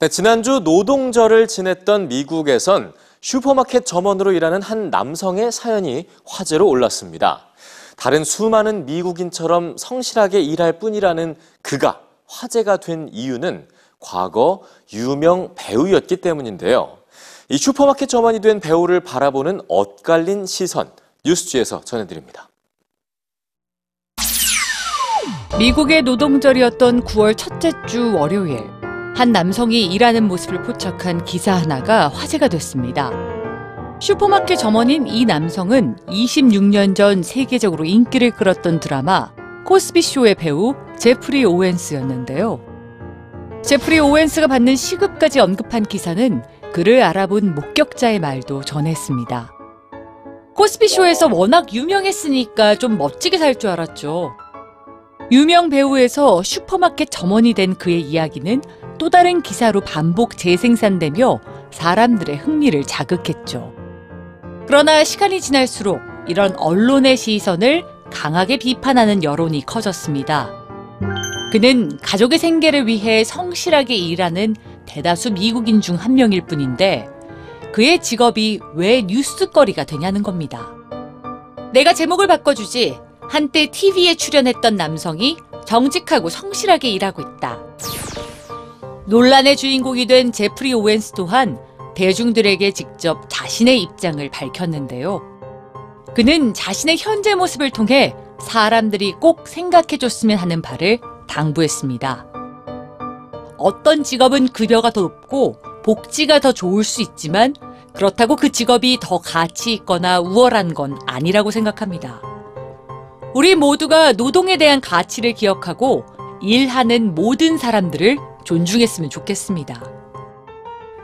네, 지난주 노동절을 지냈던 미국에선 슈퍼마켓 점원으로 일하는 한 남성의 사연이 화제로 올랐습니다. 다른 수많은 미국인처럼 성실하게 일할 뿐이라는 그가 화제가 된 이유는 과거 유명 배우였기 때문인데요. 이 슈퍼마켓 점원이 된 배우를 바라보는 엇갈린 시선, 뉴스지에서 전해드립니다. 미국의 노동절이었던 9월 첫째 주 월요일, 한 남성이 일하는 모습을 포착한 기사 하나가 화제가 됐습니다. 슈퍼마켓 점원인 이 남성은 26년 전 세계적으로 인기를 끌었던 드라마 코스비쇼의 배우 제프리 오웬스였는데요. 제프리 오웬스가 받는 시급까지 언급한 기사는 그를 알아본 목격자의 말도 전했습니다. 코스비쇼에서 워낙 유명했으니까 좀 멋지게 살 줄 알았죠. 유명 배우에서 슈퍼마켓 점원이 된 그의 이야기는 또 다른 기사로 반복 재생산되며 사람들의 흥미를 자극했죠. 그러나 시간이 지날수록 이런 언론의 시선을 강하게 비판하는 여론이 커졌습니다. 그는 가족의 생계를 위해 성실하게 일하는 대다수 미국인 중 한 명일 뿐인데 그의 직업이 왜 뉴스거리가 되냐는 겁니다. 내가 제목을 바꿔주지. 한때 TV에 출연했던 남성이 정직하고 성실하게 일하고 있다. 논란의 주인공이 된 제프리 오웬스 또한 대중들에게 직접 자신의 입장을 밝혔는데요. 그는 자신의 현재 모습을 통해 사람들이 꼭 생각해줬으면 하는 바를 당부했습니다. 어떤 직업은 급여가 더 높고 복지가 더 좋을 수 있지만 그렇다고 그 직업이 더 가치 있거나 우월한 건 아니라고 생각합니다. 우리 모두가 노동에 대한 가치를 기억하고 일하는 모든 사람들을 존중했으면 좋겠습니다.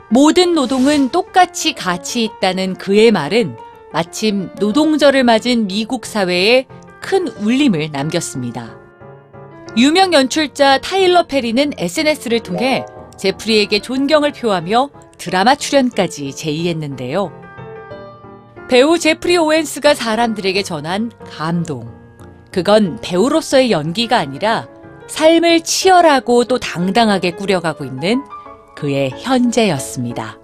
모든 노동은 똑같이 가치 있다는 그의 말은 마침 노동절을 맞은 미국 사회에 큰 울림을 남겼습니다. 유명 연출자 타일러 페리는 SNS를 통해 제프리에게 존경을 표하며 드라마 출연까지 제의했는데요. 배우 제프리 오웬스가 사람들에게 전한 감동. 그건 배우로서의 연기가 아니라 삶을 치열하고 또 당당하게 꾸려가고 있는 그의 현재였습니다.